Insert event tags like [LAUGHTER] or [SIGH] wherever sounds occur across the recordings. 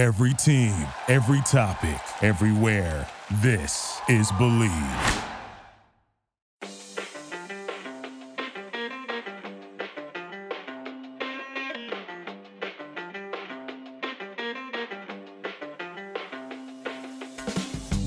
Every team, every topic, everywhere. This is Believe.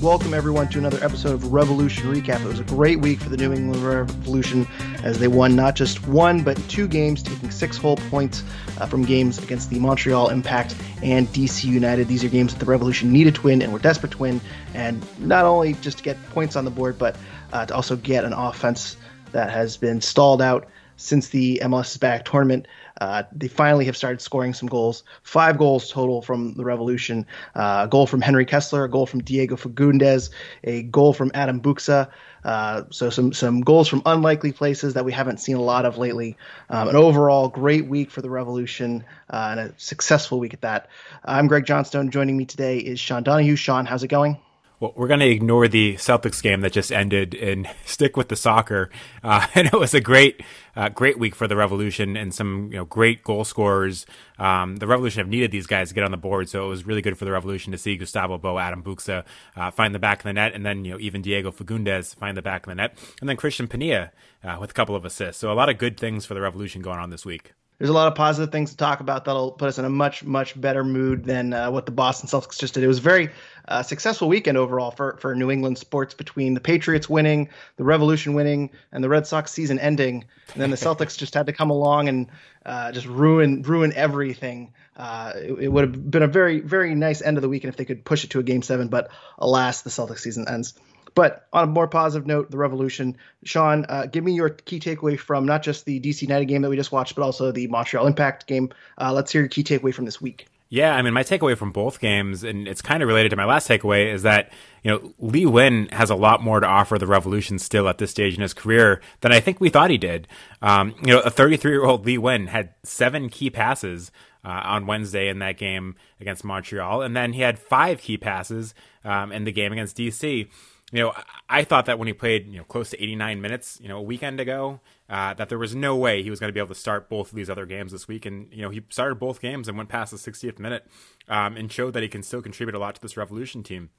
Welcome, everyone, to another episode of Revolution Recap. It was a great week for the New England Revolution as they won not just one, but two games, taking six whole points uh, from games against the Montreal Impact and DC United. These are games that the Revolution needed to win and were desperate to win, and not only just to get points on the board, but uh, to also get an offense that has been stalled out since the MLS back tournament. Uh, they finally have started scoring some goals. Five goals total from the Revolution. Uh, a goal from Henry Kessler, a goal from Diego Fagundez, a goal from Adam Buksa. Uh, so some some goals from unlikely places that we haven't seen a lot of lately. Um, an overall great week for the Revolution uh, and a successful week at that. I'm Greg Johnstone. Joining me today is Sean Donahue. Sean, how's it going? Well, we're going to ignore the Celtics game that just ended and [LAUGHS] stick with the soccer. Uh, [LAUGHS] and it was a great, uh, great week for the Revolution and some you know great goal scorers. Um, the Revolution have needed these guys to get on the board, so it was really good for the Revolution to see Gustavo Bou, Adam Buksa uh, find the back of the net, and then you know even Diego Fagundez find the back of the net, and then Christian Penilla uh, with a couple of assists. So a lot of good things for the Revolution going on this week there's a lot of positive things to talk about that'll put us in a much much better mood than uh, what the Boston Celtics just did. It was a very uh, successful weekend overall for for New England sports between the Patriots winning, the Revolution winning, and the Red Sox season ending. And then the Celtics [LAUGHS] just had to come along and uh, just ruin ruin everything. Uh, it, it, would have been a very very nice end of the weekend if they could push it to a game seven, but alas, the Celtics season ends. But on a more positive note, the Revolution. Sean, uh, give me your key takeaway from not just the DC United game that we just watched, but also the Montreal Impact game. Uh, let's hear your key takeaway from this week. Yeah, I mean, my takeaway from both games, and it's kind of related to my last takeaway, is that you know Lee Nguyen has a lot more to offer the Revolution still at this stage in his career than I think we thought he did. Um, you know, a 33 year old Lee Nguyen had seven key passes uh, on Wednesday in that game against Montreal, and then he had five key passes um, in the game against DC you know, I thought that when he played, you know, close to 89 minutes, you know, a weekend ago, uh, that there was no way he was going to be able to start both of these other games this week. And, you know, he started both games and went past the 60th minute um, and showed that he can still contribute a lot to this Revolution team.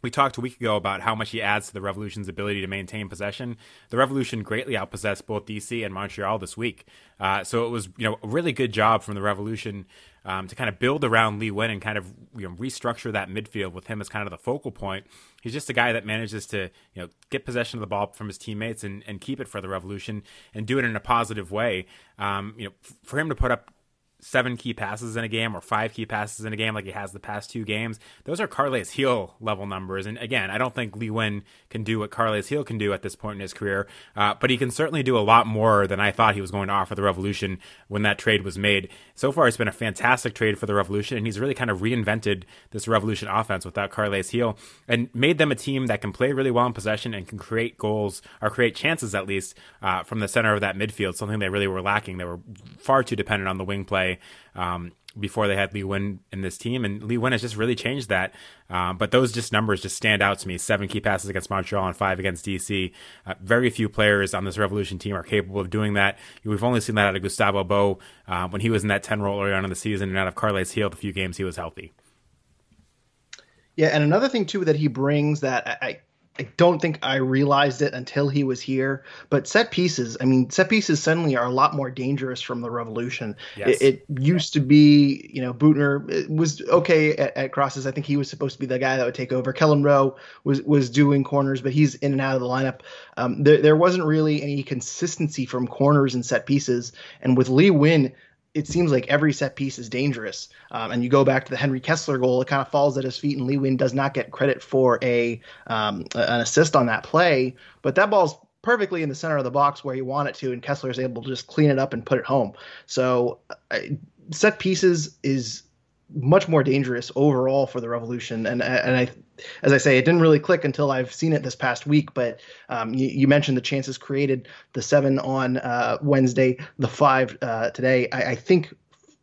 We talked a week ago about how much he adds to the Revolution's ability to maintain possession. The Revolution greatly outpossessed both DC and Montreal this week, uh, so it was you know a really good job from the Revolution um, to kind of build around Lee Nguyen and kind of you know restructure that midfield with him as kind of the focal point. He's just a guy that manages to you know get possession of the ball from his teammates and, and keep it for the Revolution and do it in a positive way. Um, you know, for him to put up seven key passes in a game or five key passes in a game like he has the past two games. Those are Carles Gil level numbers. And again, I don't think Lee Nguyen can do what Carles Gil can do at this point in his career, uh, but he can certainly do a lot more than I thought he was going to offer the Revolution when that trade was made. So far, it's been a fantastic trade for the Revolution, and he's really kind of reinvented this Revolution offense without Carles Gil and made them a team that can play really well in possession and can create goals or create chances at least uh, from the center of that midfield, something they really were lacking. They were far too dependent on the wing play um, before they had Lee Nguyen in this team, and Lee Nguyen has just really changed that. Um, but those just numbers just stand out to me: seven key passes against Montreal and five against DC. Uh, very few players on this Revolution team are capable of doing that. We've only seen that out of Gustavo Bou uh, when he was in that ten role early on in the season, and out of Carles Gil the few games he was healthy. Yeah, and another thing too that he brings that I, I don't think I realized it until he was here. But set pieces, I mean, set pieces suddenly are a lot more dangerous from the Revolution. Yes. It, it, used to be, you know, Büttner was okay at, at, crosses. I think he was supposed to be the guy that would take over. Kelyn Rowe was was doing corners, but he's in and out of the lineup. Um, there, there wasn't really any consistency from corners and set pieces. And with Lee Nguyen, it seems like every set piece is dangerous. Um, and you go back to the Henry Kessler goal, it kind of falls at his feet, and Lee Nguyen does not get credit for a um, an assist on that play. But that ball's perfectly in the center of the box where you want it to, and Kessler is able to just clean it up and put it home. So uh, set pieces is much more dangerous overall for the Revolution. And and I, as I say, it didn't really click until I've seen it this past week. But um, you, you, mentioned the chances created, the seven on uh, Wednesday, the five uh, today. I, I, think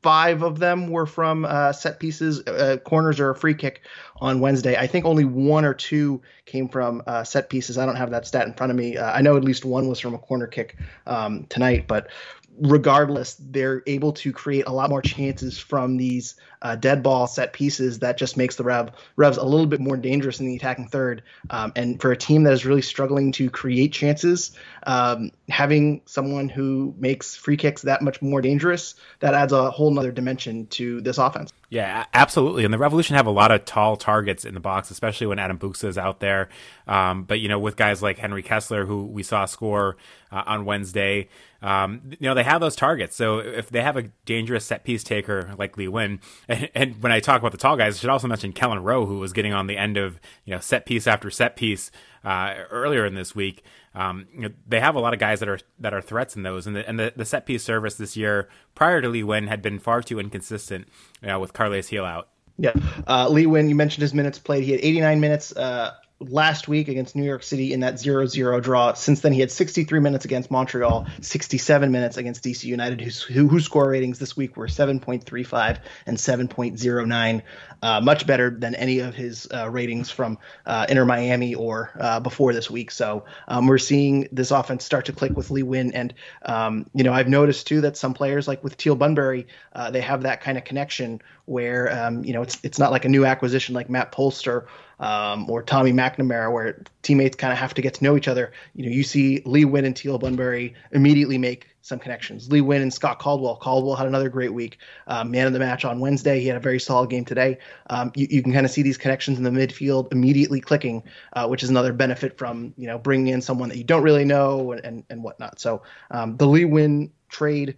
five of them were from uh, set pieces, uh, corners, or a free kick on Wednesday. I think only one or two came from uh, set pieces. I don't have that stat in front of me. Uh, I know at least one was from a corner kick um, tonight, but regardless, they're able to create a lot more chances from these uh, dead ball set pieces that just makes the Rev Revs a little bit more dangerous in the attacking third. Um, and for a team that is really struggling to create chances, um, having someone who makes free kicks that much more dangerous, that adds a whole nother dimension to this offense. Yeah, absolutely. And the Revolution have a lot of tall targets in the box, especially when Adam Buksa is out there. Um, but, you know, with guys like Henry Kessler, who we saw score uh, on Wednesday, um, you know, they have those targets. So if they have a dangerous set piece taker like Lee Nguyen, [LAUGHS] and, and, when I talk about the tall guys, I should also mention Kelyn Rowe, who was getting on the end of, you know, set piece after set piece uh, earlier in this week. Um, you know, they have a lot of guys that are that are threats in those, and the, and the, the set piece service this year prior to Lee Nguyen had been far too inconsistent you know, with Carles Gil out. Yeah, uh, Lee Nguyen, you mentioned his minutes played. He had 89 minutes uh, last week against New York City in that 0-0 draw. Since then, he had 63 minutes against Montreal, 67 minutes against DC United, whose, who, score ratings this week were 7.35 and 7.09, uh, much better than any of his uh, ratings from uh, Inter Miami or uh, before this week. So um, we're seeing this offense start to click with Lee Nguyen, and um, you know I've noticed too that some players like with Teal Bunbury, uh, they have that kind of connection where um, you know it's it's not like a new acquisition like Matt Polster um, or Tommy McNamara, where teammates kind of have to get to know each other. You know, you see Lee Nguyen and Teal Bunbury immediately make some connections. Lee Nguyen and Scott Caldwell. Caldwell had another great week. Um, man of the match on Wednesday. He had a very solid game today. Um, you, you, can kind of see these connections in the midfield immediately clicking, uh, which is another benefit from you know bringing in someone that you don't really know and and, and whatnot. So um, the Lee Nguyen trade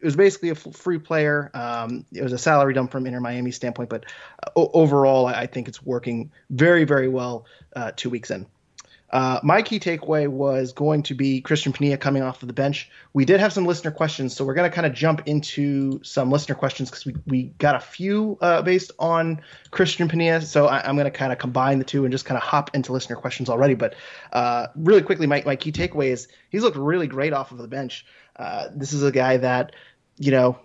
it was basically a free player. Um, it was a salary dump from Inter Miami standpoint, but uh, overall, I think it's working very, very well uh, two weeks in. Uh, my key takeaway was going to be Christian Penilla coming off of the bench. We did have some listener questions, so we're going to kind of jump into some listener questions because we, we got a few uh, based on Christian Penilla. So I, am going to kind of combine the two and just kind of hop into listener questions already. But uh, really quickly, my, my key takeaway is he's looked really great off of the bench. Uh, this is a guy that, you know,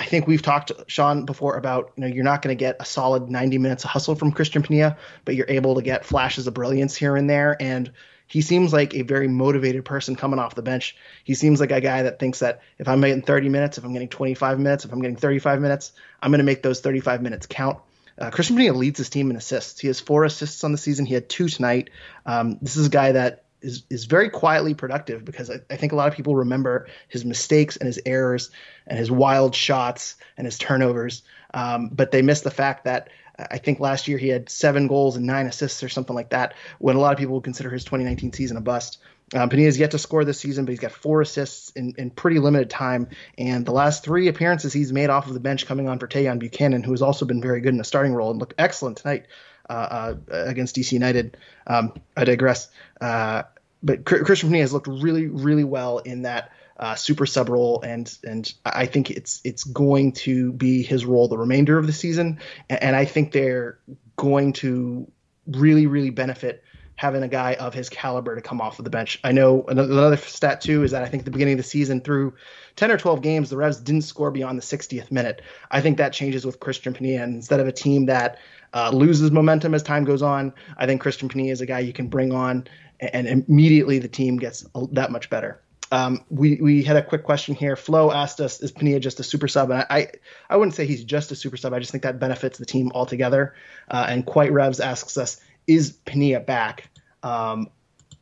I think we've talked, Sean, before about you know you're not going to get a solid 90 minutes of hustle from Christian Penilla, but you're able to get flashes of brilliance here and there. And he seems like a very motivated person coming off the bench. He seems like a guy that thinks that if I'm getting 30 minutes, if I'm getting 25 minutes, if I'm getting 35 minutes, I'm going to make those 35 minutes count. Uh, Christian Penilla leads his team in assists. He has four assists on the season. He had two tonight. Um, this is a guy that is is very quietly productive because I, I, think a lot of people remember his mistakes and his errors and his wild shots and his turnovers, um, but they miss the fact that I think last year he had seven goals and nine assists or something like that. When a lot of people would consider his 2019 season a bust. Um, Penilla has yet to score this season, but he's got four assists in, in pretty limited time. And the last three appearances he's made off of the bench coming on for Tajon Buchanan, who has also been very good in a starting role and looked excellent tonight uh, uh, against DC United. Um, I digress. Uh, but Christian Penilla has looked really, really well in that uh, super sub role, and and I think it's it's going to be his role the remainder of the season, and, and I think they're going to really, really benefit having a guy of his caliber to come off of the bench. I know another, stat too is that I think the beginning of the season through 10 or 12 games, the Revs didn't score beyond the 60th minute. I think that changes with Christian Penilla. And instead of a team that uh, loses momentum as time goes on. I think Christian Penilla is a guy you can bring on, and, and immediately the team gets that much better. Um, we we had a quick question here. Flo asked us, "Is Penilla just a super sub?" And I, I, I wouldn't say he's just a super sub. I just think that benefits the team altogether. Uh, and Quite Revs asks us, "Is Penilla back?" Um,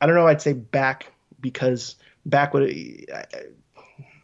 I don't know. I'd say back because back would I,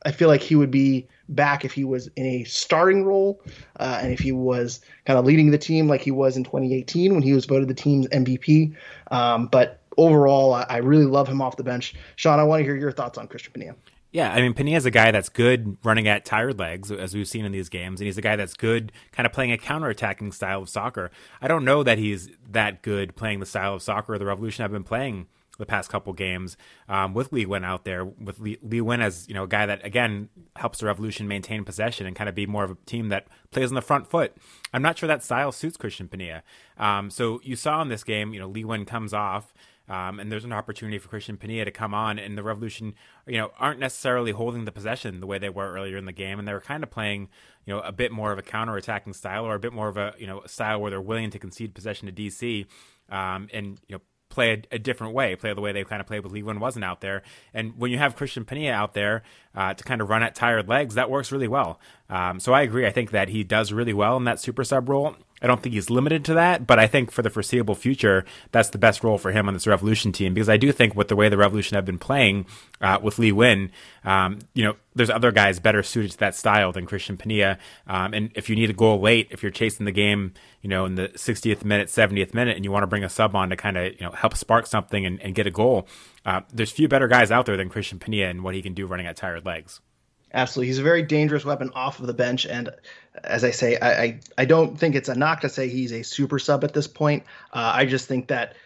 I feel like he would be back if he was in a starting role uh, and if he was kind of leading the team like he was in 2018 when he was voted the team's MVP. Um, but overall, I, I, really love him off the bench. Sean, I want to hear your thoughts on Christian Penilla. Yeah, I mean, Penilla is a guy that's good running at tired legs, as we've seen in these games, and he's a guy that's good kind of playing a counter-attacking style of soccer. I don't know that he's that good playing the style of soccer the Revolution I've been playing the past couple games um, with Lee Nguyen out there, with Lee, Lee as you know a guy that again helps the Revolution maintain possession and kind of be more of a team that plays on the front foot. I'm not sure that style suits Christian Penilla. Um, so you saw in this game, you know, Lee Nguyen comes off. Um, and there's an opportunity for Christian Penilla to come on, and the Revolution, you know, aren't necessarily holding the possession the way they were earlier in the game, and they were kind of playing, you know, a bit more of a counter-attacking style, or a bit more of a, you know, style where they're willing to concede possession to DC, um, and you know, play a, a, different way, play the way they kind of played with Nguyen wasn't out there. And when you have Christian Penilla out there uh, to kind of run at tired legs, that works really well. Um, so I agree. I think that he does really well in that super sub role. I don't think he's limited to that, but I think for the foreseeable future, that's the best role for him on this Revolution team because I do think with the way the Revolution have been playing uh, with Lee Nguyen, um, you know, there's other guys better suited to that style than Christian Penilla. Um, and if you need a goal late, if you're chasing the game, you know, in the 60th minute, 70th minute, and you want to bring a sub on to kind of, you know, help spark something and, and get a goal, uh, there's few better guys out there than Christian Penilla and what he can do running at tired legs. Absolutely, he's a very dangerous weapon off of the bench, and as I say, I I, I don't think it's a knock to say he's a super sub at this point. Uh, I just think that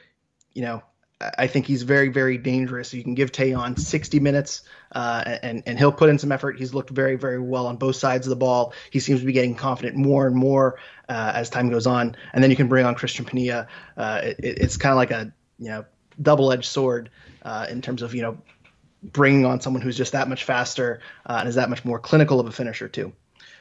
you know I think he's very very dangerous. You can give Tajon 60 minutes, uh, and and he'll put in some effort. He's looked very very well on both sides of the ball. He seems to be getting confident more and more uh, as time goes on. And then you can bring on Christian Penilla. Uh, it, it's kind of like a you know double edged sword uh, in terms of you know bringing on someone who's just that much faster uh, and is that much more clinical of a finisher too.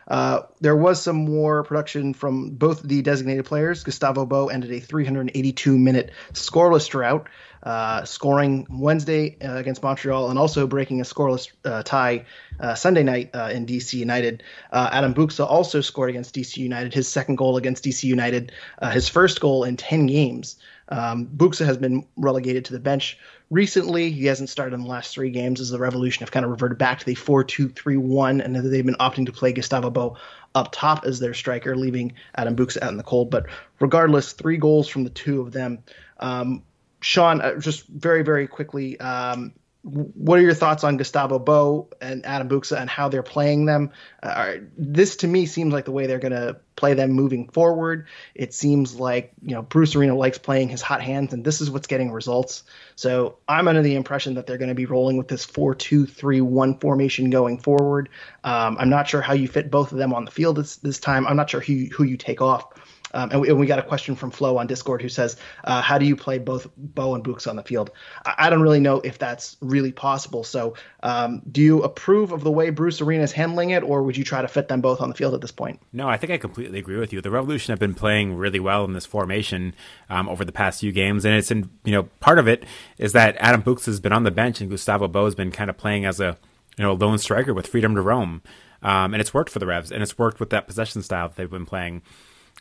Uh, there was some more production from both the designated players. Gustavo Bou ended a 382 minute scoreless drought, uh, scoring Wednesday uh, against Montreal and also breaking a scoreless uh, tie uh, Sunday night in DC United. Adam Buksa also scored against DC United, his second goal against DC United, his first goal in 10 games. Um, Buksa has been relegated to the bench recently. He hasn't started in the last three games as the Revolution have kind of reverted back to the 4 2 3 1, and they've been opting to play Gustavo Bou up top as their striker, leaving Adam Buksa out in the cold. But regardless, three goals from the two of them. Um, Sean, uh, just very, very quickly, um, what are your thoughts on Gustavo Bou and Adam Buksa and how they're playing them? Uh, this to me seems like the way they're going to play them moving forward. It seems like you know Bruce Arena likes playing his hot hands, and this is what's getting results. So I'm under the impression that they're going to be rolling with this four-two-three-one formation going forward. Um, I'm not sure how you fit both of them on the field this, this time. I'm not sure who who you take off. Um, and, we, and, we, got a question from Flo on Discord who says, uh, "How do you play both Bou and Books on the field?" I, I, don't really know if that's really possible. So, um, do you approve of the way Bruce Arena is handling it, or would you try to fit them both on the field at this point? No, I think I completely agree with you. The Revolution have been playing really well in this formation um, over the past few games, and it's in you know part of it is that Adam Buksa has been on the bench and Gustavo Bou has been kind of playing as a you know lone striker with freedom to roam. Um, and it's worked for the Revs, and it's worked with that possession style that they've been playing.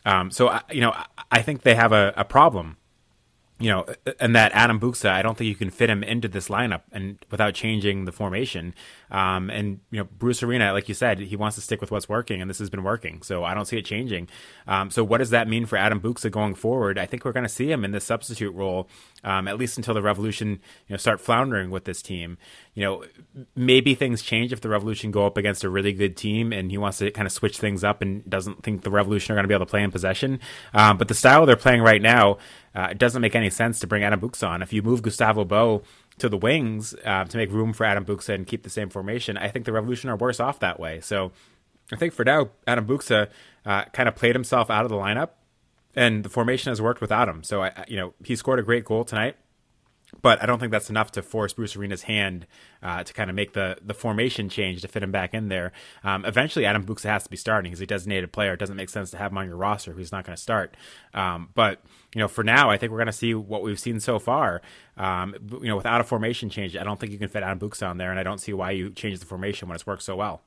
Um, so you know, I think they have a, a problem you know, and that Adam Buksa, I don't think you can fit him into this lineup and without changing the formation. Um, and you know, Bruce Arena, like you said, he wants to stick with what's working, and this has been working. So I don't see it changing. Um, so what does that mean for Adam Buksa going forward? I think we're going to see him in the substitute role, um, at least until the Revolution, you know, start floundering with this team. You know, maybe things change if the Revolution go up against a really good team, and he wants to kind of switch things up and doesn't think the Revolution are going to be able to play in possession. Um, but the style they're playing right now, uh, it doesn't make any sense to bring Adam Buksa on. If you move Gustavo Bou to the wings uh, to make room for Adam Buksa and keep the same formation, I think the Revolution are worse off that way. So I think for now, Adam Buksa uh, kind of played himself out of the lineup, and the formation has worked without him. So I, you know, he scored a great goal tonight but I don't think that's enough to force Bruce Arena's hand uh, to kind of make the the formation change to fit him back in there. Um, eventually, Adam Buksa has to be starting. He's a designated player. It doesn't make sense to have him on your roster who's not going to start. Um, but you know, for now, I think we're going to see what we've seen so far. Um, you know, without a formation change, I don't think you can fit Adam Buksa on there, and I don't see why you change the formation when it's worked so well.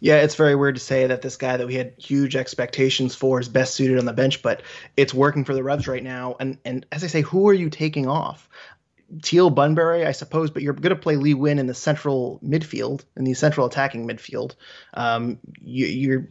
Yeah, it's very weird to say that this guy that we had huge expectations for is best suited on the bench, but it's working for the Revs right now. And and as I say, who are you taking off? Teal Bunbury, I suppose, but you're going to play Lee Nguyen in the central midfield, in the central attacking midfield. Um, you, are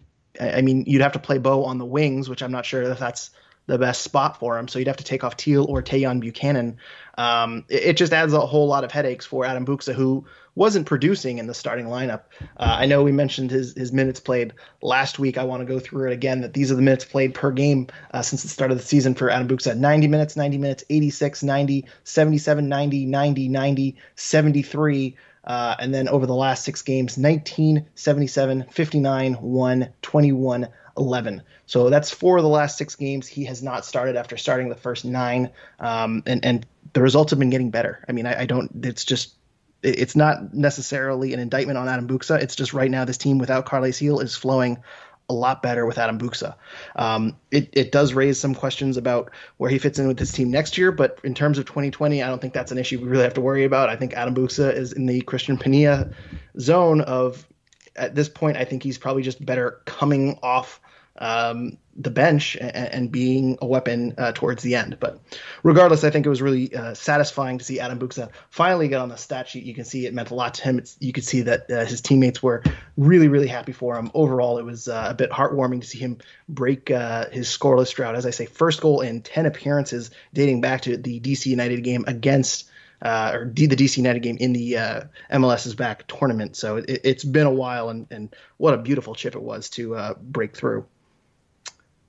I mean, you'd have to play Bou on the wings, which I'm not sure if that's the best spot for him. So you'd have to take off Teal or Tajon Buchanan. Um, it, it, just adds a whole lot of headaches for Adam Buksa, who wasn't producing in the starting lineup. Uh, I know we mentioned his his minutes played last week. I want to go through it again. That these are the minutes played per game uh, since the start of the season for Adam Buksa: 90 minutes, 90 minutes, 86, 90, 77, 90, 90, 90, 73. Uh, and then over the last six games 19 77 59 1 21 11 so that's four of the last six games he has not started after starting the first nine um, and and the results have been getting better i mean I, I don't it's just it's not necessarily an indictment on Adam Buksa. It's just right now this team without Carles Gil is flowing a lot better with Adam Buksa. Um, it, it does raise some questions about where he fits in with this team next year, but in terms of 2020, I don't think that's an issue we really have to worry about. I think Adam Buksa is in the Christian Penilla zone of, at this point, I think he's probably just better coming off um, the bench and, and, being a weapon uh, towards the end. But regardless, I think it was really uh, satisfying to see Adam Buksa finally get on the stat sheet. You can see it meant a lot to him. It's, you could see that uh, his teammates were really, really happy for him. Overall, it was uh, a bit heartwarming to see him break uh, his scoreless drought. As I say, first goal in 10 appearances dating back to the DC United game against. Uh, or D, the DC United game in the uh, MLS back tournament. So it, has been a while, and, and what a beautiful chip it was to break through.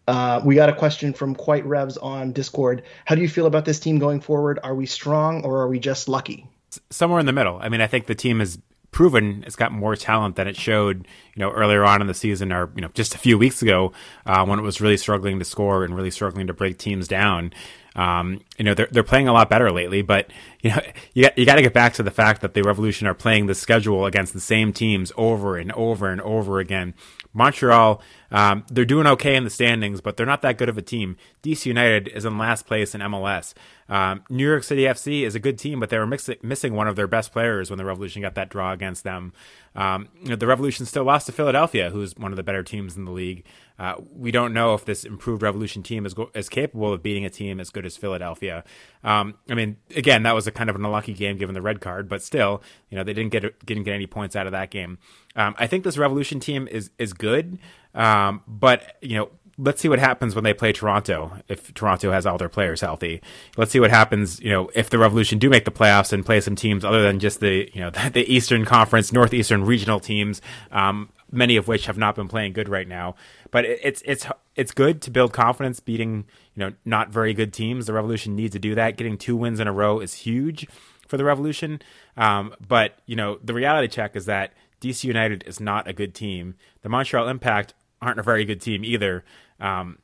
Uh, we got a question from Quite Revs on Discord. How do you feel about this team going forward? Are we strong or are we just lucky? Somewhere in the middle. I mean, I think the team has proven it's got more talent than it showed, you know, earlier on in the season or, you know, just a few weeks ago uh, when it was really struggling to score and really struggling to break teams down. Um, you know, they're, they're playing a lot better lately, but, you know, [LAUGHS] you got, you got to get back to the fact that the Revolution are playing the schedule against the same teams over and over and over again. Montreal, um, they're doing okay in the standings, but they're not that good of a team. DC United is in last place in MLS. Um, New York City FC is a good team, but they were mix- missing one of their best players when the Revolution got that draw against them. Um, you know, the Revolution still lost to Philadelphia, who's one of the better teams in the league. Uh, we don't know if this improved Revolution team is go- is capable of beating a team as good as Philadelphia. Um, I mean, again, that was a kind of an unlucky game given the red card, but still, you know, they didn't get didn't get any points out of that game. Um, I think this Revolution team is is good, um, but you know, let's see what happens when they play Toronto. If Toronto has all their players healthy, let's see what happens. You know, if the Revolution do make the playoffs and play some teams other than just the you know the, [LAUGHS] the Eastern Conference, Northeastern regional teams, um, many of which have not been playing good right now. But it, it's it's it's good to build confidence beating you know not very good teams. The Revolution needs to do that. Getting two wins in a row is huge for the Revolution. Um, but you know the reality check is that DC United is not a good team. The Montreal Impact aren't a very good team either. Um,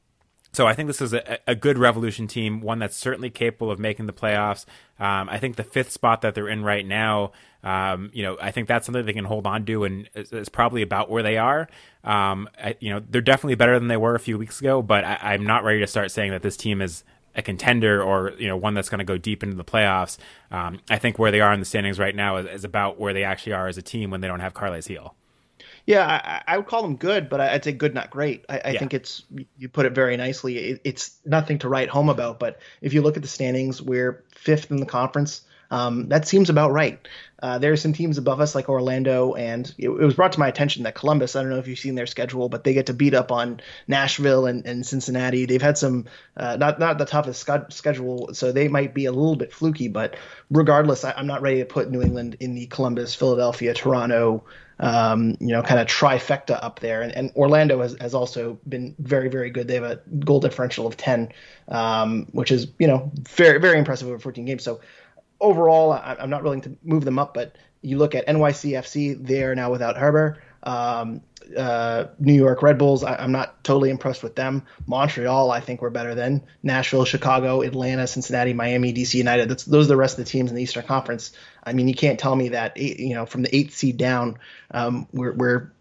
so I think this is a, a, good Revolution team, one that's certainly capable of making the playoffs. Um, I think the fifth spot that they're in right now, um, you know, I think that's something they can hold on to, and it's, probably about where they are. Um, I, you know, they're definitely better than they were a few weeks ago, but I, am not ready to start saying that this team is a contender or you know one that's going to go deep into the playoffs. Um, I think where they are in the standings right now is, is, about where they actually are as a team when they don't have Carles Gil. Yeah, I, I, would call them good, but I'd say good, not great. I, I yeah. think it's you put it very nicely. It, it's nothing to write home about, but if you look at the standings, we're fifth in the conference. Um, that seems about right. Uh, there are some teams above us like Orlando, and it, it, was brought to my attention that Columbus. I don't know if you've seen their schedule, but they get to beat up on Nashville and, and Cincinnati. They've had some uh, not not the toughest schedule, so they might be a little bit fluky. But regardless, I, am not ready to put New England in the Columbus, Philadelphia, Toronto, um, you know, kind of trifecta up there. And, and Orlando has, has also been very, very good. They have a goal differential of 10, um, which is, you know, very, very impressive over 14 games. So overall, I, am not willing to move them up, but you look at NYCFC, they are now without Heber. Um, uh, New York Red Bulls, I, am not totally impressed with them. Montreal, I think we're better than Nashville, Chicago, Atlanta, Cincinnati, Miami, DC United. That's, those are the rest of the teams in the Eastern Conference. I mean, you can't tell me that you know from the eighth seed down, um, we're, we're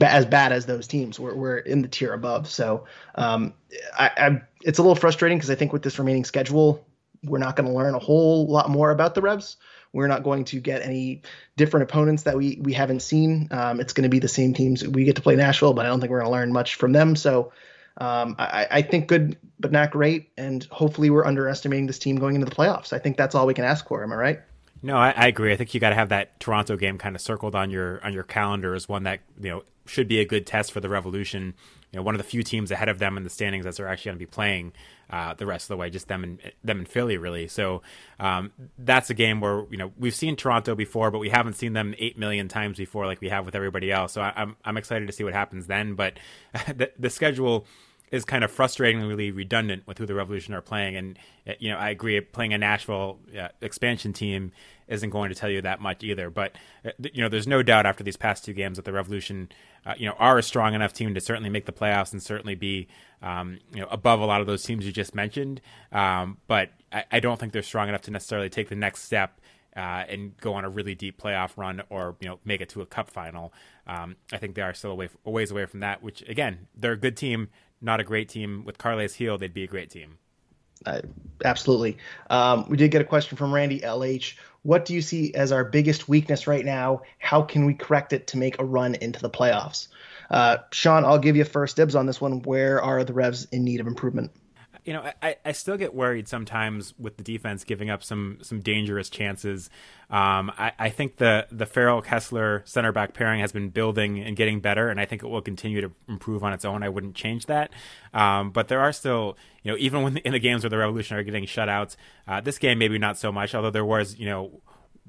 as bad as those teams. We're, we're in the tier above. So um, I, I, it's a little frustrating because I think with this remaining schedule, we're not going to learn a whole lot more about the Revs. We're not going to get any different opponents that we we haven't seen. Um, it's going to be the same teams. We get to play Nashville, but I don't think we're going to learn much from them. So um, I, I, think good, but not great. And hopefully, we're underestimating this team going into the playoffs. I think that's all we can ask for. Am I right? No, I, I agree. I think you got to have that Toronto game kind of circled on your on your calendar as one that you know should be a good test for the Revolution. You know, one of the few teams ahead of them in the standings that they're actually going to be playing uh, the rest of the way, just them and them in Philly, really. So um, that's a game where you know we've seen Toronto before, but we haven't seen them eight million times before, like we have with everybody else. So I, I'm I'm excited to see what happens then. But [LAUGHS] the, the schedule is kind of frustratingly redundant with who the Revolution are playing. And you know, I agree, playing a Nashville uh, expansion team isn't going to tell you that much either. But uh, you know, there's no doubt after these past two games that the Revolution, uh, you know, are a strong enough team to certainly make the playoffs and certainly be, um, you know, above a lot of those teams you just mentioned. Um, but I, I, don't think they're strong enough to necessarily take the next step uh, and go on a really deep playoff run or you know make it to a cup final. Um, I think they are still a, way, a ways away from that. Which again, they're a good team, not a great team. With Carles Gil, they'd be a great team. Absolutely. Um, we did get a question from Randy LH. What do you see as our biggest weakness right now? How can we correct it to make a run into the playoffs? Uh, Sean, I'll give you first dibs on this one. Where are the Revs in need of improvement? You know, I, I still get worried sometimes with the defense giving up some some dangerous chances. Um, I, I think the the Farrell Kessler center back pairing has been building and getting better, and I think it will continue to improve on its own. I wouldn't change that. Um, but there are still, you know, even when in the games where the Revolution are getting shutouts, uh, this game maybe not so much. Although there was, you know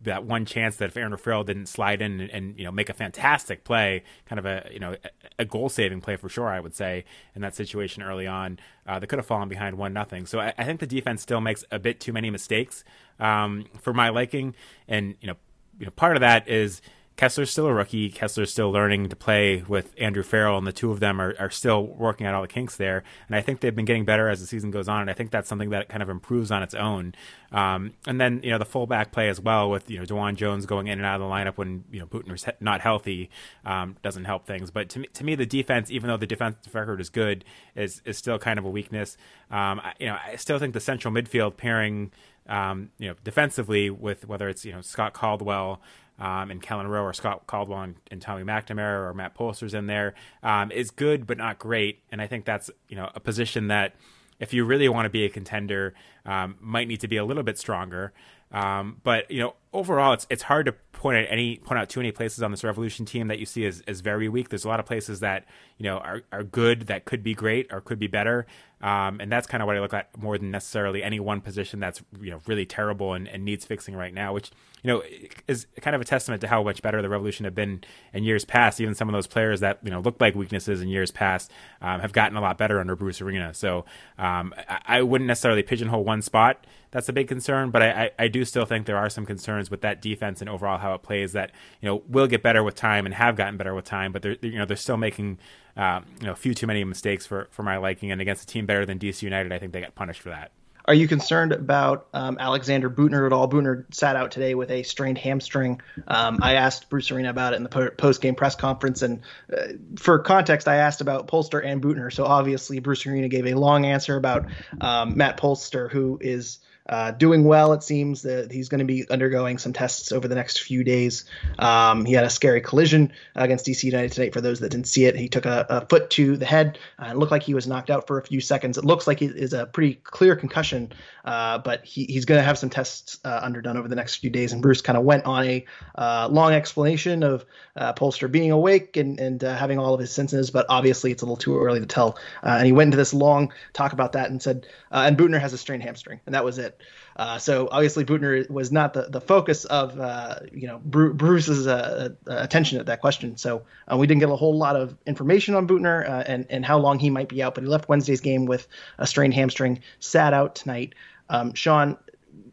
that one chance that if Aaron Farrell didn't slide in and, and, you know make a fantastic play, kind of a you know a, goal saving play for sure, I would say in that situation early on, uh, they could have fallen behind one nothing. So I, I, think the defense still makes a bit too many mistakes um, for my liking, and you know you know part of that is Kessler's still a rookie. Kessler's still learning to play with Andrew Farrell, and the two of them are, are still working out all the kinks there. And I think they've been getting better as the season goes on, and I think that's something that kind of improves on its own. Um, and then you know the fullback play as well with you know DeJuan Jones going in and out of the lineup when you know Büttner's not healthy um, doesn't help things. But to me, to me, the defense, even though the defensive record is good, is is still kind of a weakness. Um, I, you know, I still think the central midfield pairing. Um, you know, defensively with whether it's you know Scott Caldwell um, and Kelyn Rowe or Scott Caldwell and, and, Tommy McNamara or Matt Polster's in there um, is good but not great. And I think that's you know a position that if you really want to be a contender, um, might need to be a little bit stronger. Um, but you know, overall, it's it's hard to point at any point out too many places on this Revolution team that you see as, as very weak. There's a lot of places that you know are, are good that could be great or could be better, um, and that's kind of what I look at more than necessarily any one position that's you know really terrible and, and needs fixing right now. Which you know is kind of a testament to how much better the Revolution have been in years past. Even some of those players that you know looked like weaknesses in years past um, have gotten a lot better under Bruce Arena. So um, I, I wouldn't necessarily pigeonhole one spot that's a big concern. But I, I, I, do still think there are some concerns with that defense and overall how it plays that you know will get better with time and have gotten better with time. But they're you know they're still making um, you know a few too many mistakes for for my liking. And against a team better than DC United, I think they got punished for that. Are you concerned about um, Alexander Büttner at all? Büttner sat out today with a strained hamstring. Um, I asked Bruce Arena about it in the post game press conference, and uh, for context, I asked about Polster and Büttner. So obviously, Bruce Arena gave a long answer about um, Matt Polster, who is uh, doing well. It seems that he's going to be undergoing some tests over the next few days. Um, he had a scary collision against DC United tonight. For those that didn't see it, he took a, a foot to the head. Uh, it looked like he was knocked out for a few seconds. It looks like it is a pretty clear concussion, uh, but he, he's going to have some tests uh, underdone over the next few days. And Bruce kind of went on a uh, long explanation of uh, Polster being awake and, and having all of his senses, but obviously it's a little too early to tell. and he went into this long talk about that and said, and Büttner has a strained hamstring, and that was it. Uh, so obviously Büttner was not the, the focus of uh, you know Bruce's uh, uh, attention at that question. So uh, we didn't get a whole lot of information on Büttner and and how long he might be out. But he left Wednesday's game with a strained hamstring, sat out tonight. Um, Sean,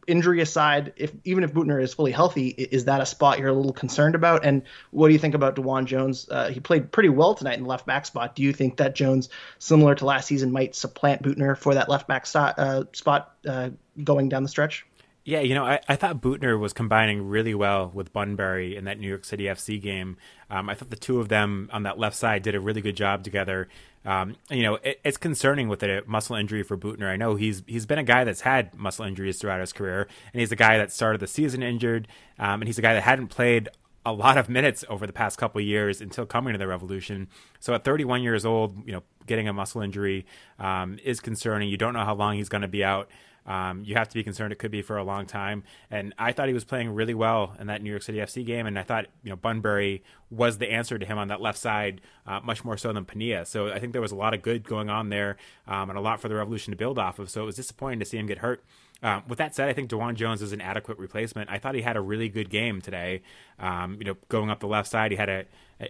injury aside, if even if Büttner is fully healthy, is that a spot you're a little concerned about? And what do you think about DeJuan Jones? Uh, he played pretty well tonight in the left back spot. Do you think that Jones, similar to last season, might supplant Büttner for that left back uh, spot uh, going down the stretch? Yeah, you know, I, I thought Büttner was combining really well with Bunbury in that New York City FC game. Um, I thought the two of them on that left side did a really good job together. Um, you know, it, it's concerning with a muscle injury for Büttner. I know he's he's been a guy that's had muscle injuries throughout his career, and he's a guy that started the season injured, um, and he's a guy that hadn't played a lot of minutes over the past couple years until coming to the Revolution. So at 31 years old, you know, getting a muscle injury um, is concerning. You don't know how long he's going to be out. Um, you have to be concerned it could be for a long time. And I thought he was playing really well in that New York City FC game, and I thought you know Bunbury was the answer to him on that left side, uh, much more so than Penilla. So I think there was a lot of good going on there, um, and a lot for the Revolution to build off of. So it was disappointing to see him get hurt. Um, with that said, I think DeJuan Jones is an adequate replacement. I thought he had a really good game today. Um, you know, going up the left side, he had a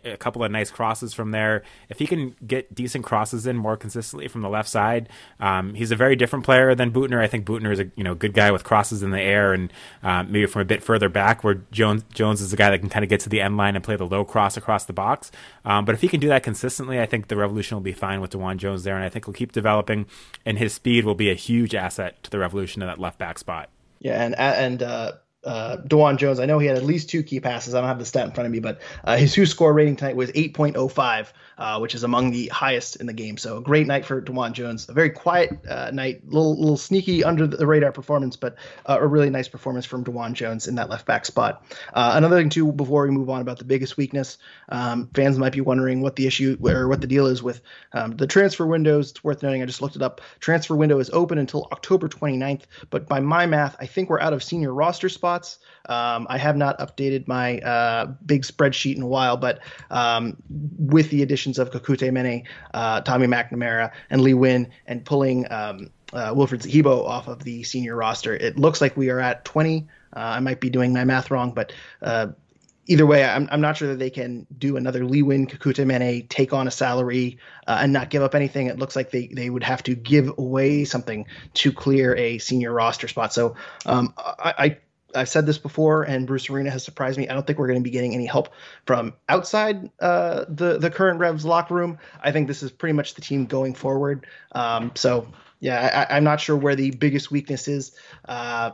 a couple of nice crosses from there. If he can get decent crosses in more consistently from the left side, um, he's a very different player than Büttner. I think Büttner is a you know good guy with crosses in the air and uh, maybe from a bit further back, where Jones Jones is a guy that can kind of get to the end line and play the low cross across the box. Um, but if he can do that consistently, I think the Revolution will be fine with DeJuan Jones there, and I think he'll keep developing, and his speed will be a huge asset to the Revolution in that left back spot. Yeah, and and uh, uh, DeJuan Jones. I know he had at least two key passes. I don't have the stat in front of me, but uh, his WhoScored rating tonight was 8.05, uh, which is among the highest in the game. So a great night for DeJuan Jones. A very quiet uh, night, little little sneaky under the radar performance, but uh, a really nice performance from DeJuan Jones in that left back spot. Uh, another thing too, before we move on about the biggest weakness, um, fans might be wondering what the issue or what the deal is with um, the transfer windows. It's worth noting. I just looked it up. Transfer window is open until October 29th, but by my math, I think we're out of senior roster spots spots. Um, I have not updated my uh, big spreadsheet in a while, but um, with the additions of Kekuta Manneh, uh, Tommy McNamara, and Lee Nguyen, and pulling um, uh, Wilfried Zahibo off of the senior roster, it looks like we are at 20. Uh, I might be doing my math wrong, but uh, either way, I'm, I'm not sure that they can do another Lee Nguyen, Kekuta Manneh, take on a salary uh, and not give up anything. It looks like they, they would have to give away something to clear a senior roster spot. So um, I, I, I've said this before, and Bruce Arena has surprised me. I don't think we're going to be getting any help from outside uh, the the current Revs locker room. I think this is pretty much the team going forward. Um, so yeah, I, am not sure where the biggest weakness is. Uh,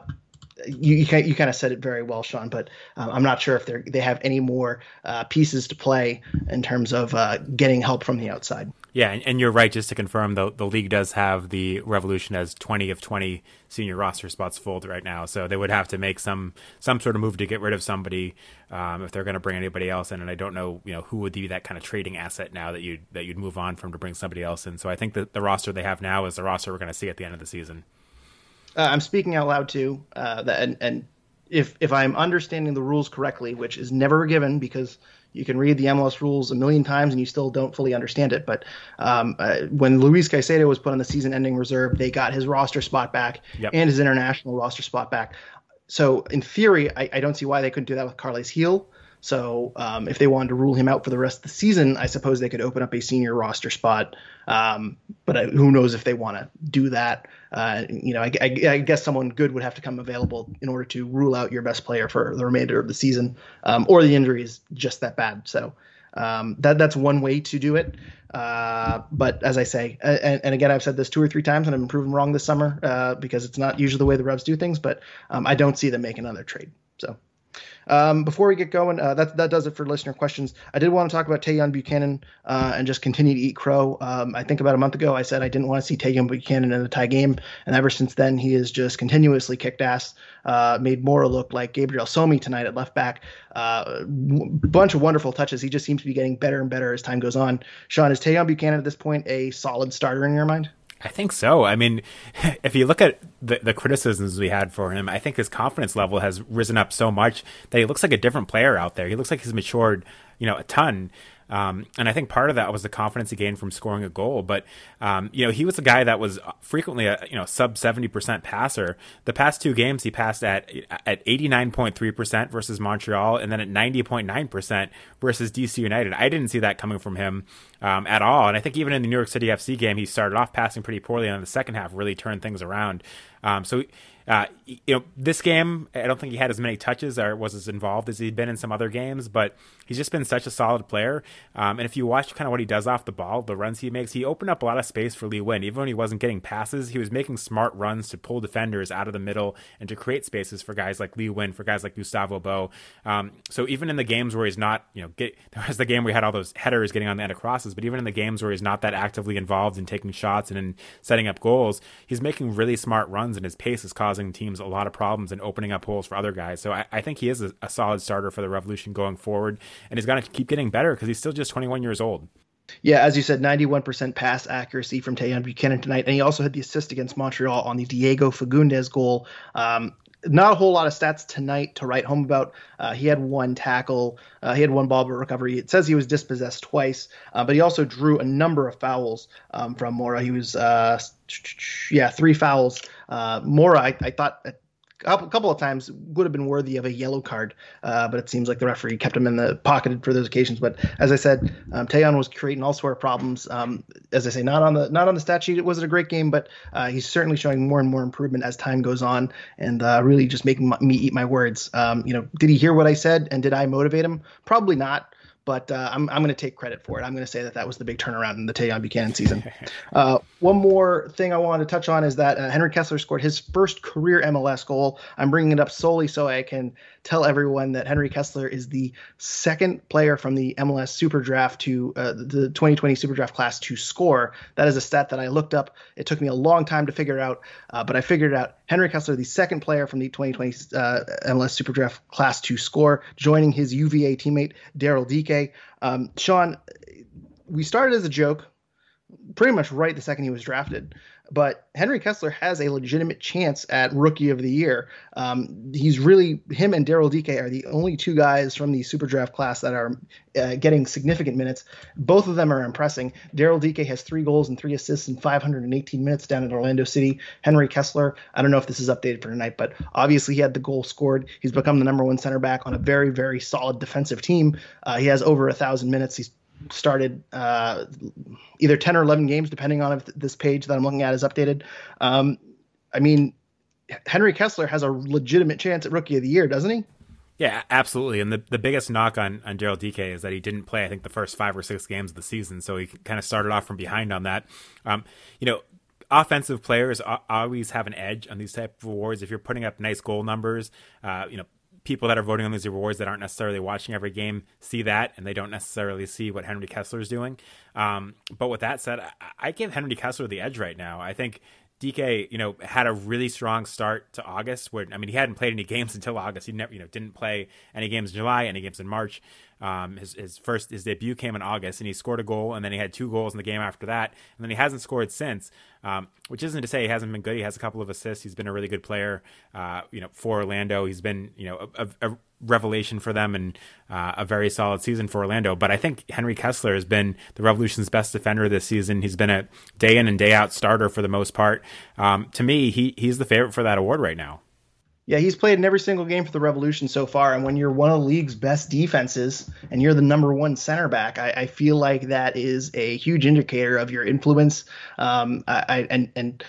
you you, kind of said it very well, Sean, but um, I'm not sure if they they have any more uh, pieces to play in terms of uh, getting help from the outside. Yeah, and, and, you're right. Just to confirm, the the league does have the Revolution as 20 of 20 senior roster spots full right now, so they would have to make some some sort of move to get rid of somebody um, if they're going to bring anybody else in. And I don't know, you know, who would be that kind of trading asset now that you that you'd move on from to bring somebody else in. So I think that the roster they have now is the roster we're going to see at the end of the season. Uh, I'm speaking out loud too, uh, and and if if I'm understanding the rules correctly, which is never given because you can read the MLS rules a million times and you still don't fully understand it. But um, uh, when Luis Caicedo was put on the season-ending reserve, they got his roster spot back yep. and his international roster spot back. So in theory, I, I, don't see why they couldn't do that with Carles Gil. So um, if they wanted to rule him out for the rest of the season, I suppose they could open up a senior roster spot. Um, but I, who knows if they want to do that? Uh, you know, I, I, I, guess someone good would have to come available in order to rule out your best player for the remainder of the season, um, or the injury is just that bad. So um, that that's one way to do it. Uh, but as I say, and, and, again, I've said this two or three times, and I've been proven wrong this summer uh, because it's not usually the way the Revs do things. But um, I don't see them making another trade. So. Um, before we get going, uh, that that does it for listener questions. I did want to talk about Tajon Buchanan uh, and just continue to eat crow. Um, I think about a month ago I said I didn't want to see Tajon Buchanan in a tie game, and ever since then he has just continuously kicked ass. Uh, made Mora look like Gabriel Somi tonight at left back. Uh, w- bunch of wonderful touches. He just seems to be getting better and better as time goes on. Sean, is Tayon Buchanan at this point a solid starter in your mind? I think so. I mean, [LAUGHS] if you look at the, the, criticisms we had for him, I think his confidence level has risen up so much that he looks like a different player out there. He looks like he's matured, you know, a ton. Um, and I think part of that was the confidence he gained from scoring a goal. But um, you know, he was a guy that was frequently a you know sub seventy percent passer. The past two games, he passed at at eighty nine point three percent versus Montreal, and then at ninety point nine percent versus DC United. I didn't see that coming from him um, at all. And I think even in the New York City FC game, he started off passing pretty poorly, and in the second half really turned things around. Um, so uh, you know, this game, I don't think he had as many touches or was as involved as he'd been in some other games, but he's just been such a solid player. Um, and if you watch kind of what he does off the ball, the runs he makes, he opened up a lot of space for Lee Nguyen. Even when he wasn't getting passes, he was making smart runs to pull defenders out of the middle and to create spaces for guys like Lee Nguyen, for guys like Gustavo Bou. Um, so even in the games where he's not, you know, get, [LAUGHS] there was the game he had all those headers getting on the end of crosses, but even in the games where he's not that actively involved in taking shots and in setting up goals, he's making really smart runs and his pace is causing teams a lot of problems and opening up holes for other guys. So I, I think he is a, a, solid starter for the Revolution going forward, and he's going to keep getting better because he's still just 21 years old. Yeah, as you said, 91% pass accuracy from Tajon Buchanan tonight, and he also had the assist against Montreal on the Diego Fagundez goal. Um, not a whole lot of stats tonight to write home about. Uh, he had one tackle, uh, he had one ball recovery. It says he was dispossessed twice, uh, but he also drew a number of fouls um, from Mora. He was, uh, yeah, three fouls. Uh, Mora, I, I thought a couple of times would have been worthy of a yellow card, uh, but it seems like the referee kept him in the pocketed for those occasions. But as I said, um, Tajon was creating all sort of problems. Um, as I say, not on the not on the stat sheet, it wasn't a great game, but uh, he's certainly showing more and more improvement as time goes on, and uh, really just making me eat my words. Um, you know, did he hear what I said, and did I motivate him? Probably not but uh, I'm, I'm going to take credit for it. I'm going to say that that was the big turnaround in the Tajon Buchanan season. [LAUGHS] Uh, one more thing I wanted to touch on is that uh, Henry Kessler scored his first career MLS goal. I'm bringing it up solely so I can tell everyone that Henry Kessler is the second player from the MLS Super Draft to uh, the 2020 Super Draft class to score. That is a stat that I looked up. It took me a long time to figure out, uh, but I figured it out. Henry Kessler, the second player from the 2020 uh, MLS Super Draft class to score, joining his UVA teammate Daryl Dike. Um, Sean, we started as a joke pretty much right the second he was drafted. But Henry Kessler has a legitimate chance at Rookie of the Year. Um, he's really him and Daryl Dike are the only two guys from the Super Draft class that are uh, getting significant minutes. Both of them are impressing. Daryl Dike has three goals and three assists in 518 minutes down in Orlando City. Henry Kessler, I don't know if this is updated for tonight, but obviously he had the goal scored. He's become the number one center back on a very very solid defensive team. Uh, he has over a thousand minutes. He's started uh, either 10 or 11 games, depending on if this page that I'm looking at is updated. Um, I mean, Henry Kessler has a legitimate chance at Rookie of the Year, doesn't he? Yeah, absolutely. And the, the biggest knock on, on Daryl Dike is that he didn't play, I think, the first five or six games of the season. So he kind of started off from behind on that. Um, you know, offensive players always have an edge on these type of awards. If you're putting up nice goal numbers, uh, you know, people that are voting on these awards that aren't necessarily watching every game see that and they don't necessarily see what Henry Kessler is doing. Um, but with that said, I, I give Henry Kessler the edge right now. I think Dike, you know, had a really strong start to August. Where I mean, he hadn't played any games until August. He never, you know, didn't play any games in July, any games in March. Um, his, his first his debut came in August, and he scored a goal, and then he had two goals in the game after that, and then he hasn't scored since. Um, which isn't to say he hasn't been good. He has a couple of assists. He's been a really good player. Uh, you know, for Orlando, he's been you know a, a revelation for them and uh, a very solid season for Orlando. But I think Henry Kessler has been the Revolution's best defender this season. He's been a day in and day out starter for the most part. Um, to me, he he's the favorite for that award right now. Yeah, he's played in every single game for the Revolution so far. And when you're one of the league's best defenses and you're the number one center back, I, I feel like that is a huge indicator of your influence. Um, I, and and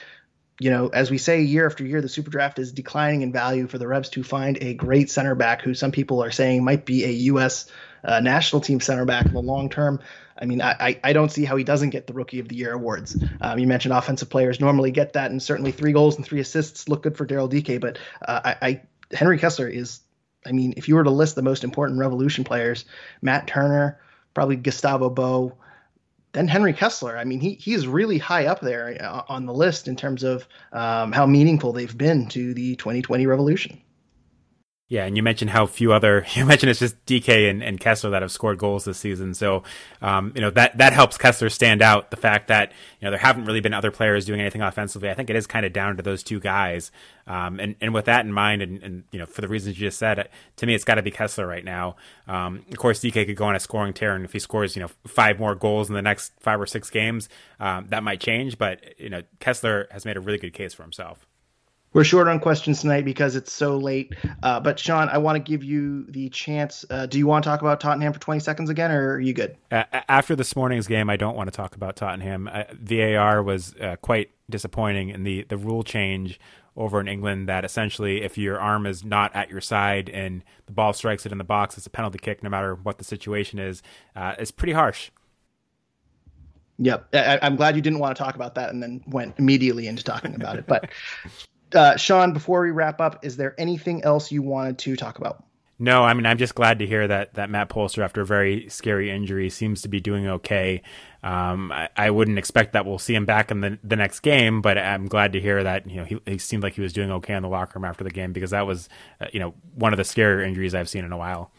you know, as we say year after year, the super draft is declining in value for the Revs to find a great center back who some people are saying might be a U.S. Uh, national team center back in the long term. I mean, I, I don't see how he doesn't get the Rookie of the Year awards. Um, you mentioned offensive players normally get that, and certainly three goals and three assists look good for Daryl Dike. But uh, I, I Henry Kessler is, I mean, if you were to list the most important Revolution players, Matt Turner, probably Gustavo Bou, then Henry Kessler. I mean, he he's really high up there uh, on the list in terms of um, how meaningful they've been to the 2020 Revolution. Yeah, and you mentioned how few other [LAUGHS] you mentioned it's just Dike and, and Kessler that have scored goals this season. So um, you know that that helps Kessler stand out. The fact that you know there haven't really been other players doing anything offensively. I think it is kind of down to those two guys. Um, and and with that in mind, and, and you know for the reasons you just said, to me it's got to be Kessler right now. Um, of course, Dike could go on a scoring tear, and if he scores you know five more goals in the next five or six games, um, that might change. But you know Kessler has made a really good case for himself. We're short on questions tonight because it's so late. Uh, but Sean, I want to give you the chance. Uh, do you want to talk about Tottenham for 20 seconds again, or are you good? Uh, after this morning's game, I don't want to talk about Tottenham. Uh, VAR was uh, quite disappointing in the the rule change over in England that essentially if your arm is not at your side and the ball strikes it in the box, it's a penalty kick no matter what the situation is. Uh, it's pretty harsh. Yep, I, am glad you didn't want to talk about that and then went immediately into talking about it. But uh, Sean, before we wrap up, is there anything else you wanted to talk about? No, I mean I'm just glad to hear that that Matt Polster, after a very scary injury, seems to be doing okay. Um, I, I, wouldn't expect that we'll see him back in the the next game, but I'm glad to hear that you know he, he seemed like he was doing okay in the locker room after the game because that was uh, you know one of the scarier injuries I've seen in a while.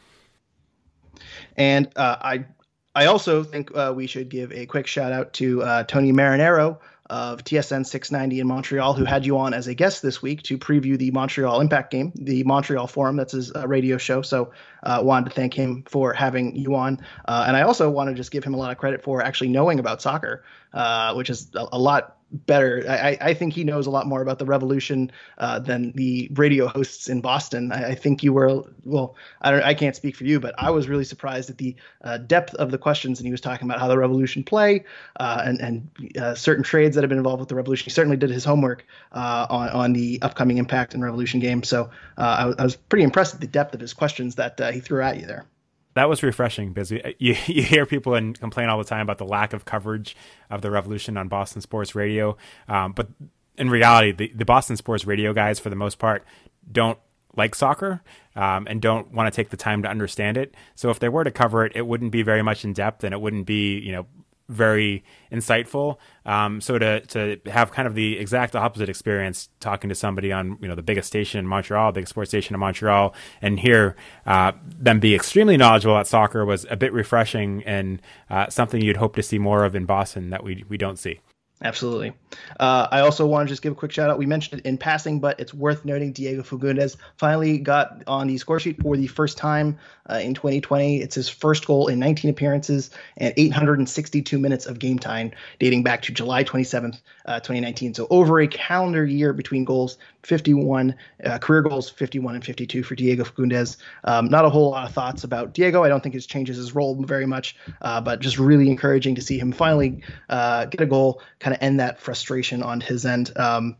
And uh, I I also think uh, we should give a quick shout out to uh, Tony Marinaro of TSN 690 in Montreal, who had you on as a guest this week to preview the Montreal Impact game, the Montreal Forum. That's his uh, radio show. So, uh, wanted to thank him for having you on. Uh, and I also want to just give him a lot of credit for actually knowing about soccer, uh, which is a, a lot better. I, I, think he knows a lot more about the revolution uh, than the radio hosts in Boston. I, I, think you were well. I don't. I can't speak for you, but I was really surprised at the uh, depth of the questions, and he was talking about how the revolution play uh, and and uh, certain trades that have been involved with the revolution. He certainly did his homework uh, on on the upcoming Impact and Revolution game. So uh, I, I, was pretty impressed at the depth of his questions that he threw at you there. That was refreshing. because you you [LAUGHS] hear people and complain all the time about the lack of coverage of the revolution on Boston sports radio, um, but in reality, the, the Boston sports radio guys, for the most part, don't like soccer um, and don't want to take the time to understand it. So if they were to cover it, it wouldn't be very much in depth, and it wouldn't be you know very insightful. Um, so to to have kind of the exact opposite experience talking to somebody on you know the biggest station in Montreal, the biggest sports station in Montreal, and hear uh, them be extremely knowledgeable at soccer was a bit refreshing and uh, something you'd hope to see more of in Boston that we we don't see. Absolutely. Uh, I also want to just give a quick shout out. We mentioned it in passing, but it's worth noting Diego Fagundez finally got on the score sheet for the first time uh, in 2020. It's his first goal in 19 appearances and 862 minutes of game time dating back to July 27th, uh, 2019. So over a calendar year between goals, 51 uh, career goals, 51 and 52 for Diego Fagundez. Um, not a whole lot of thoughts about Diego. I don't think it changes his role very much, uh, but just really encouraging to see him finally uh, get a goal, kind of end that frustration on his end. Um,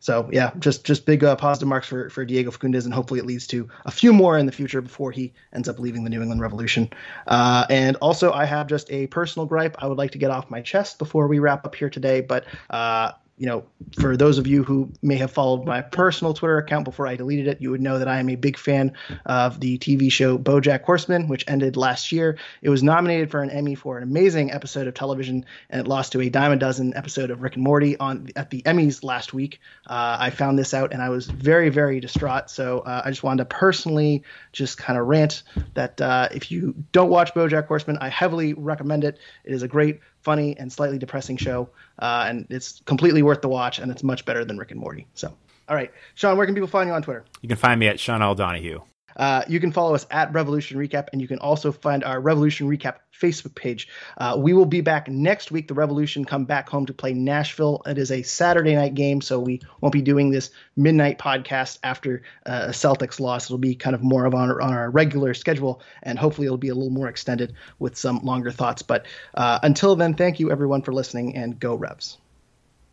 so yeah, just just big uh, positive marks for for Diego Fagundez, and hopefully it leads to a few more in the future before he ends up leaving the New England Revolution. Uh, and also, I have just a personal gripe I would like to get off my chest before we wrap up here today. But uh, you know, for those of you who may have followed my personal Twitter account before I deleted it, you would know that I am a big fan of the TV show BoJack Horseman, which ended last year. It was nominated for an Emmy for an amazing episode of television, and it lost to a dime a dozen episode of Rick and Morty on at the Emmys last week. Uh, I found this out, and I was very, very distraught. So uh, I just wanted to personally just kind of rant that uh, if you don't watch BoJack Horseman, I heavily recommend it. It is a great funny and slightly depressing show, uh, and it's completely worth the watch, and it's much better than Rick and Morty. So, all right, Sean, where can people find you on Twitter? You can find me at Sean L. Donahue. Uh, you can follow us at Revolution Recap, and you can also find our Revolution Recap Facebook page. Uh, we will be back next week. The Revolution come back home to play Nashville. It is a Saturday night game, so we won't be doing this midnight podcast after uh, a Celtics loss. It'll be kind of more of on, on our regular schedule, and hopefully it'll be a little more extended with some longer thoughts. But uh, until then, thank you everyone for listening, and go Revs.